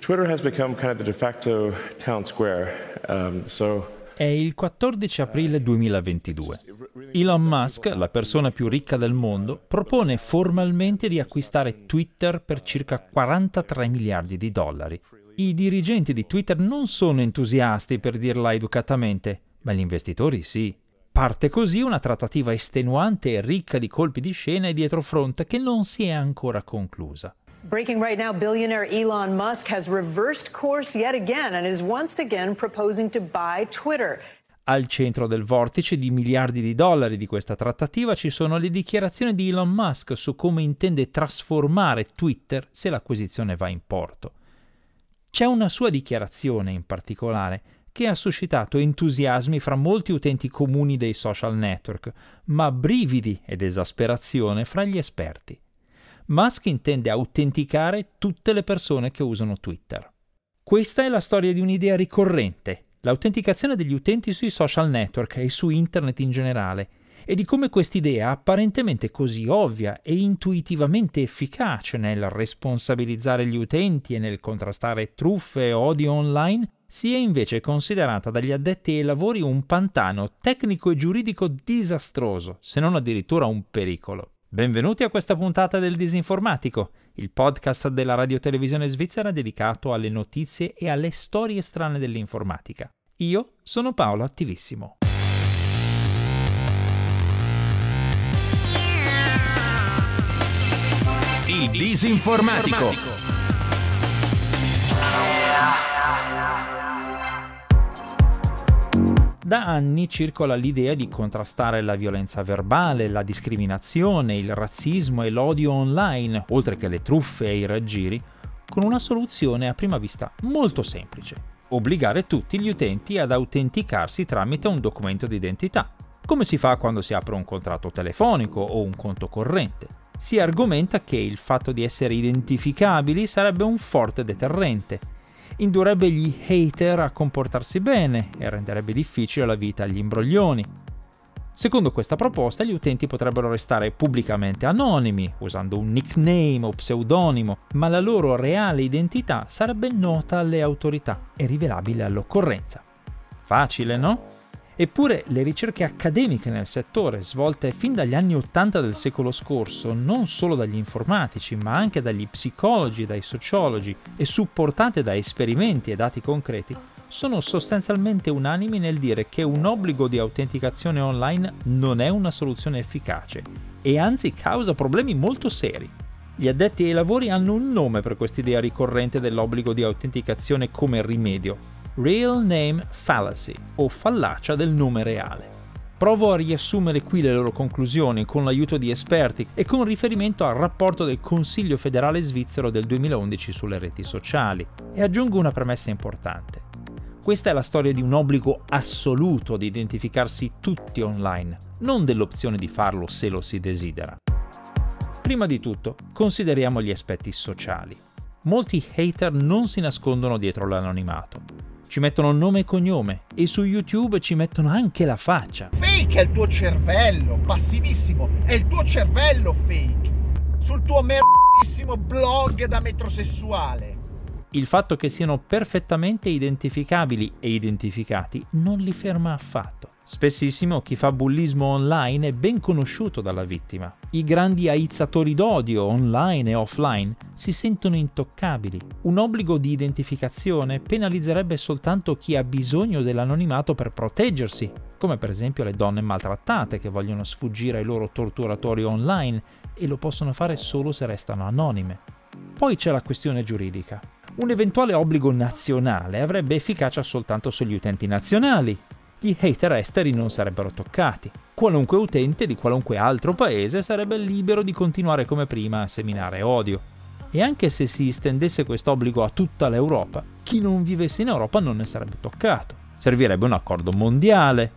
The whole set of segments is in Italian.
Twitter has become kind of the de facto town square. Um, so è il 14 aprile 2022. Elon Musk, la persona più ricca del mondo, propone formalmente di acquistare Twitter per circa 43 miliardi di dollari. I dirigenti di Twitter non sono entusiasti, per dirla educatamente, ma gli investitori sì. Parte così una trattativa estenuante e ricca di colpi di scena e dietrofront che non si è ancora conclusa. Breaking right now, billionaire Elon Musk has reversed course yet again and is once again proposing to buy Twitter. Al centro del vortice di miliardi di dollari di questa trattativa ci sono le dichiarazioni di Elon Musk su come intende trasformare Twitter se l'acquisizione va in porto. C'è una sua dichiarazione in particolare che ha suscitato entusiasmi fra molti utenti comuni dei social network, ma brividi ed esasperazione fra gli esperti. Musk intende autenticare tutte le persone che usano Twitter. Questa è la storia di un'idea ricorrente, l'autenticazione degli utenti sui social network e su internet in generale, e di come quest'idea apparentemente così ovvia e intuitivamente efficace nel responsabilizzare gli utenti e nel contrastare truffe e odio online sia invece considerata dagli addetti ai lavori un pantano tecnico e giuridico disastroso, se non addirittura un pericolo. Benvenuti a questa puntata del Disinformatico, il podcast della radiotelevisione svizzera dedicato alle notizie e alle storie strane dell'informatica. Io sono Paolo Attivissimo. Il Disinformatico. Da anni circola l'idea di contrastare la violenza verbale, la discriminazione, il razzismo e l'odio online, oltre che le truffe e i raggiri, con una soluzione a prima vista molto semplice. Obbligare tutti gli utenti ad autenticarsi tramite un documento di identità, come si fa quando si apre un contratto telefonico o un conto corrente. Si argomenta che il fatto di essere identificabili sarebbe un forte deterrente indurrebbe gli hater a comportarsi bene e renderebbe difficile la vita agli imbroglioni. Secondo questa proposta, gli utenti potrebbero restare pubblicamente anonimi, usando un nickname o pseudonimo, ma la loro reale identità sarebbe nota alle autorità e rivelabile all'occorrenza. Facile, no? Eppure le ricerche accademiche nel settore, svolte fin dagli anni Ottanta del secolo scorso, non solo dagli informatici, ma anche dagli psicologi e dai sociologi, e supportate da esperimenti e dati concreti, sono sostanzialmente unanimi nel dire che un obbligo di autenticazione online non è una soluzione efficace e anzi causa problemi molto seri. Gli addetti ai lavori hanno un nome per quest'idea ricorrente dell'obbligo di autenticazione come rimedio, Real Name Fallacy o fallacia del nome reale. Provo a riassumere qui le loro conclusioni con l'aiuto di esperti e con riferimento al rapporto del Consiglio federale svizzero del 2011 sulle reti sociali e aggiungo una premessa importante. Questa è la storia di un obbligo assoluto di identificarsi tutti online, non dell'opzione di farlo se lo si desidera. Prima di tutto, consideriamo gli aspetti sociali. Molti hater non si nascondono dietro l'anonimato ci mettono nome e cognome e su YouTube ci mettono anche la faccia. Fake è il tuo cervello, passivissimo, è il tuo cervello fake. Sul tuo merdissimo blog da metrosessuale. Il fatto che siano perfettamente identificabili e identificati non li ferma affatto. Spessissimo chi fa bullismo online è ben conosciuto dalla vittima. I grandi aizzatori d'odio online e offline si sentono intoccabili. Un obbligo di identificazione penalizzerebbe soltanto chi ha bisogno dell'anonimato per proteggersi, come per esempio le donne maltrattate che vogliono sfuggire ai loro torturatori online e lo possono fare solo se restano anonime. Poi c'è la questione giuridica. Un eventuale obbligo nazionale avrebbe efficacia soltanto sugli utenti nazionali, gli hater esteri non sarebbero toccati. Qualunque utente di qualunque altro paese sarebbe libero di continuare come prima a seminare odio. E anche se si estendesse quest'obbligo a tutta l'Europa, chi non vivesse in Europa non ne sarebbe toccato. Servirebbe un accordo mondiale.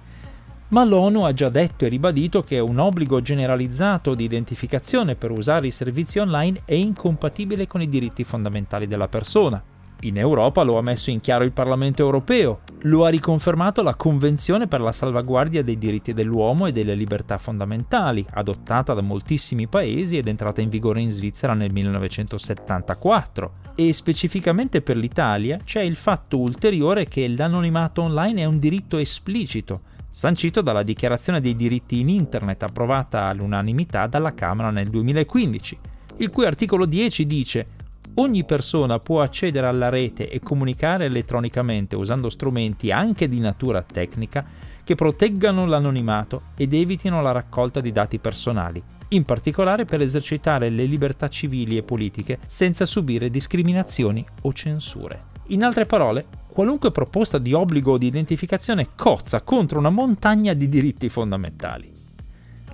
Ma l'ONU ha già detto e ribadito che un obbligo generalizzato di identificazione per usare i servizi online è incompatibile con i diritti fondamentali della persona In Europa lo ha messo in chiaro il Parlamento europeo, lo ha riconfermato la Convenzione per la salvaguardia dei diritti dell'uomo e delle libertà fondamentali, adottata da moltissimi paesi ed entrata in vigore in Svizzera nel 1974. E specificamente per l'Italia c'è il fatto ulteriore che l'anonimato online è un diritto esplicito, sancito dalla Dichiarazione dei diritti in Internet approvata all'unanimità dalla Camera nel 2015, il cui articolo 10 dice Ogni persona può accedere alla rete e comunicare elettronicamente usando strumenti anche di natura tecnica che proteggano l'anonimato ed evitino la raccolta di dati personali, in particolare per esercitare le libertà civili e politiche senza subire discriminazioni o censure. In altre parole, qualunque proposta di obbligo di identificazione cozza contro una montagna di diritti fondamentali.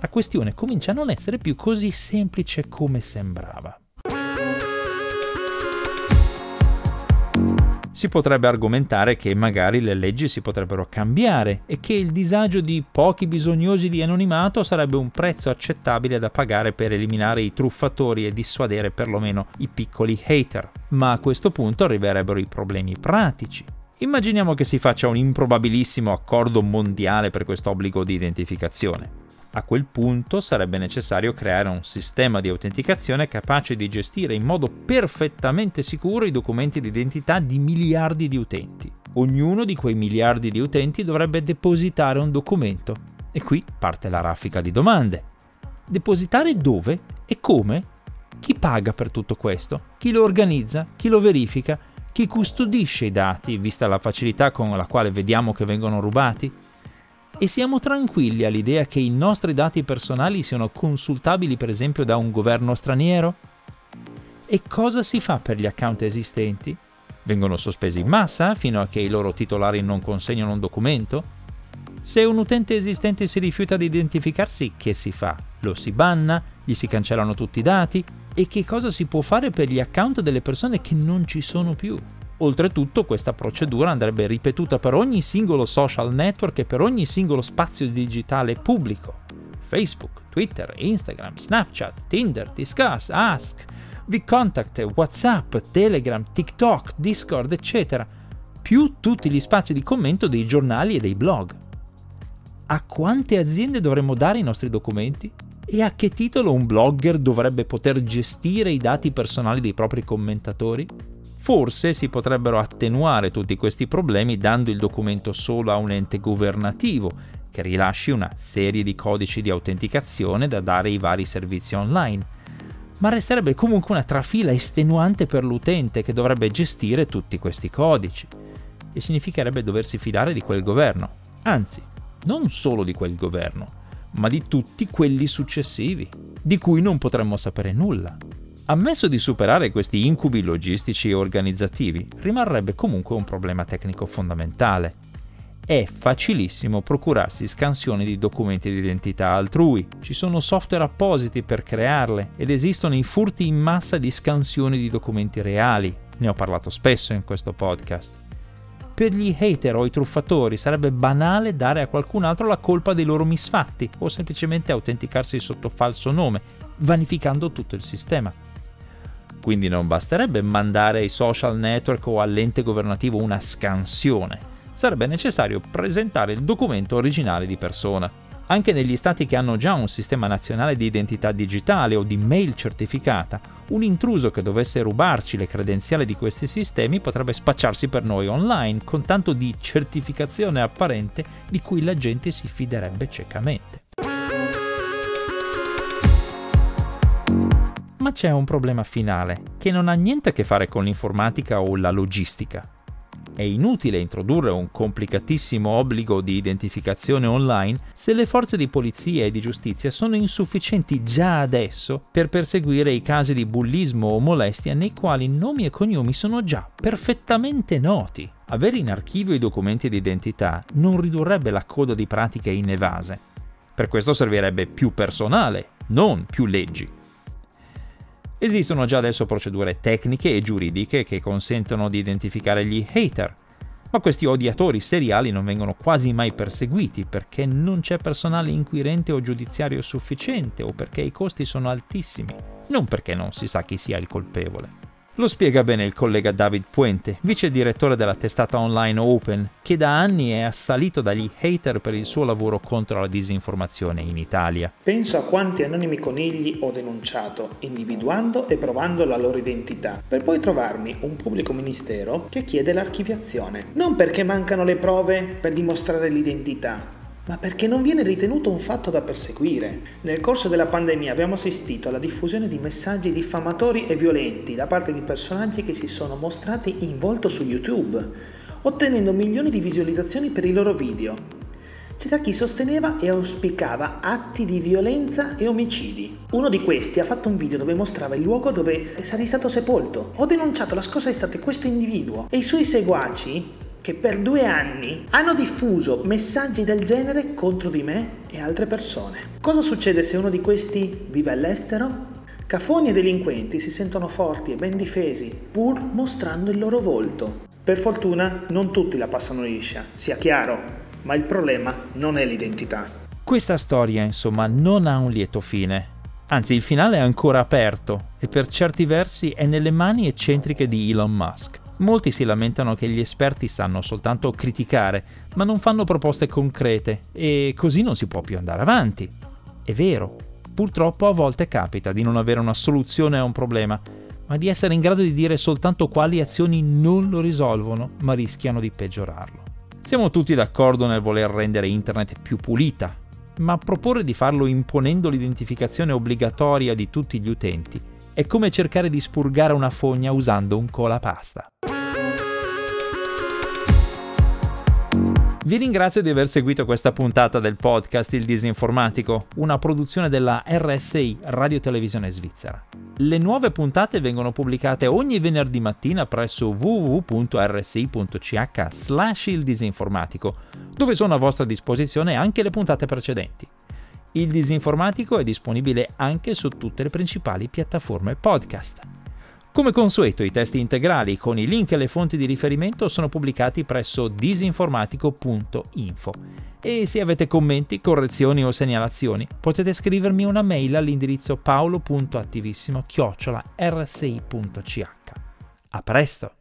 La questione comincia a non essere più così semplice come sembrava. si potrebbe argomentare che magari le leggi si potrebbero cambiare e che il disagio di pochi bisognosi di anonimato sarebbe un prezzo accettabile da pagare per eliminare i truffatori e dissuadere perlomeno i piccoli hater. Ma a questo punto arriverebbero i problemi pratici. Immaginiamo che si faccia un improbabilissimo accordo mondiale per questo obbligo di identificazione. A quel punto sarebbe necessario creare un sistema di autenticazione capace di gestire in modo perfettamente sicuro i documenti di identità di miliardi di utenti. Ognuno di quei miliardi di utenti dovrebbe depositare un documento. E qui parte la raffica di domande. Depositare dove e come? Chi paga per tutto questo? Chi lo organizza? Chi lo verifica? Chi custodisce i dati, vista la facilità con la quale vediamo che vengono rubati? e siamo tranquilli all'idea che i nostri dati personali siano consultabili per esempio da un governo straniero? E cosa si fa per gli account esistenti? Vengono sospesi in massa fino a che i loro titolari non consegnano un documento? Se un utente esistente si rifiuta di identificarsi, che si fa? Lo si banna? Gli si cancellano tutti i dati? E che cosa si può fare per gli account delle persone che non ci sono più? Oltretutto questa procedura andrebbe ripetuta per ogni singolo social network e per ogni singolo spazio digitale pubblico. Facebook, Twitter, Instagram, Snapchat, Tinder, Discuss, Ask, VContact, WhatsApp, Telegram, TikTok, Discord, eccetera, più tutti gli spazi di commento dei giornali e dei blog. A quante aziende dovremmo dare i nostri documenti? E a che titolo un blogger dovrebbe poter gestire i dati personali dei propri commentatori? Forse si potrebbero attenuare tutti questi problemi dando il documento solo a un ente governativo che rilasci una serie di codici di autenticazione da dare ai vari servizi online. Ma resterebbe comunque una trafila estenuante per l'utente che dovrebbe gestire tutti questi codici. E significherebbe doversi fidare di quel governo. Anzi, non solo di quel governo, ma di tutti quelli successivi, di cui non potremmo sapere nulla. Ammesso di superare questi incubi logistici e organizzativi, rimarrebbe comunque un problema tecnico fondamentale. È facilissimo procurarsi scansioni di documenti di identità altrui, ci sono software appositi per crearle ed esistono i furti in massa di scansioni di documenti reali, ne ho parlato spesso in questo podcast. Per gli hater o i truffatori sarebbe banale dare a qualcun altro la colpa dei loro misfatti o semplicemente autenticarsi sotto falso nome, vanificando tutto il sistema. Quindi non basterebbe mandare ai social network o all'ente governativo una scansione, sarebbe necessario presentare il documento originale di persona. Anche negli stati che hanno già un sistema nazionale di identità digitale o di mail certificata, un intruso che dovesse rubarci le credenziali di questi sistemi potrebbe spacciarsi per noi online con tanto di certificazione apparente di cui la gente si fiderebbe ciecamente. Ma c'è un problema finale, che non ha niente a che fare con l'informatica o la logistica. È inutile introdurre un complicatissimo obbligo di identificazione online se le forze di polizia e di giustizia sono insufficienti già adesso per perseguire i casi di bullismo o molestia nei quali nomi e cognomi sono già perfettamente noti. Avere in archivio i documenti di identità non ridurrebbe la coda di pratiche inevase. Per questo servirebbe più personale, non più leggi. Esistono già adesso procedure tecniche e giuridiche che consentono di identificare gli hater, ma questi odiatori seriali non vengono quasi mai perseguiti perché non c'è personale inquirente o giudiziario sufficiente o perché i costi sono altissimi, non perché non si sa chi sia il colpevole. Lo spiega bene il collega David Puente, vice direttore della testata online Open, che da anni è assalito dagli hater per il suo lavoro contro la disinformazione in Italia. Penso a quanti anonimi conigli ho denunciato, individuando e provando la loro identità, per poi trovarmi un pubblico ministero che chiede l'archiviazione. Non perché mancano le prove per dimostrare l'identità, ma perché non viene ritenuto un fatto da perseguire. Nel corso della pandemia abbiamo assistito alla diffusione di messaggi diffamatori e violenti da parte di personaggi che si sono mostrati in volto su YouTube, ottenendo milioni di visualizzazioni per i loro video. C'era chi sosteneva e auspicava atti di violenza e omicidi. Uno di questi ha fatto un video dove mostrava il luogo dove sarei stato sepolto. Ho denunciato la scorsa estate questo individuo e i suoi seguaci che per due anni hanno diffuso messaggi del genere contro di me e altre persone. Cosa succede se uno di questi vive all'estero? Cafoni e delinquenti si sentono forti e ben difesi, pur mostrando il loro volto. Per fortuna non tutti la passano liscia, sia chiaro, ma il problema non è l'identità. Questa storia, insomma, non ha un lieto fine. Anzi, il finale è ancora aperto e per certi versi è nelle mani eccentriche di Elon Musk. Molti si lamentano che gli esperti sanno soltanto criticare, ma non fanno proposte concrete e così non si può più andare avanti. È vero, purtroppo a volte capita di non avere una soluzione a un problema, ma di essere in grado di dire soltanto quali azioni non lo risolvono, ma rischiano di peggiorarlo. Siamo tutti d'accordo nel voler rendere Internet più pulita, ma proporre di farlo imponendo l'identificazione obbligatoria di tutti gli utenti è come cercare di spurgare una fogna usando un colapasta. Vi ringrazio di aver seguito questa puntata del podcast Il Disinformatico, una produzione della RSI Radio Televisione Svizzera. Le nuove puntate vengono pubblicate ogni venerdì mattina presso www.rsi.ch slash il disinformatico, dove sono a vostra disposizione anche le puntate precedenti. Il Disinformatico è disponibile anche su tutte le principali piattaforme podcast. Come consueto, i testi integrali con i link e le fonti di riferimento sono pubblicati presso disinformatico.info. E se avete commenti, correzioni o segnalazioni, potete scrivermi una mail all'indirizzo paolo.attivissimo-rsi.ch. A presto!